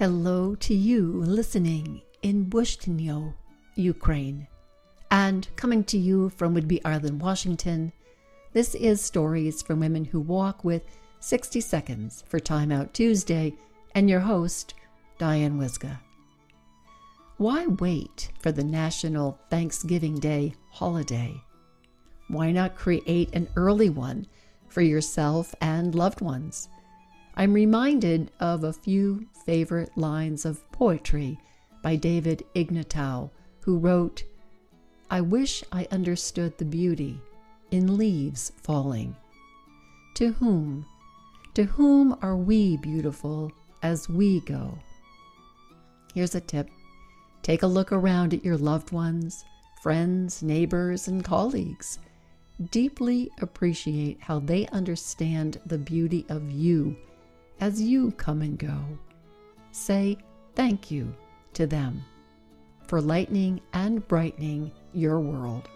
Hello to you listening in Bushtyno, Ukraine. And coming to you from Island, Washington, this is Stories from Women Who Walk with 60 Seconds for Time Out Tuesday, and your host, Diane Wyzga. Why wait for the National Thanksgiving Day holiday? Why not create an early one for yourself and loved ones? I'm reminded of a few favorite lines of poetry by David Ignatow, who wrote, I wish I understood the beauty in leaves falling. To whom, to whom are we beautiful as we go? Here's a tip take a look around at your loved ones, friends, neighbors, and colleagues. Deeply appreciate how they understand the beauty of you as you come and go. Say thank you to them for lightening and brightening your world.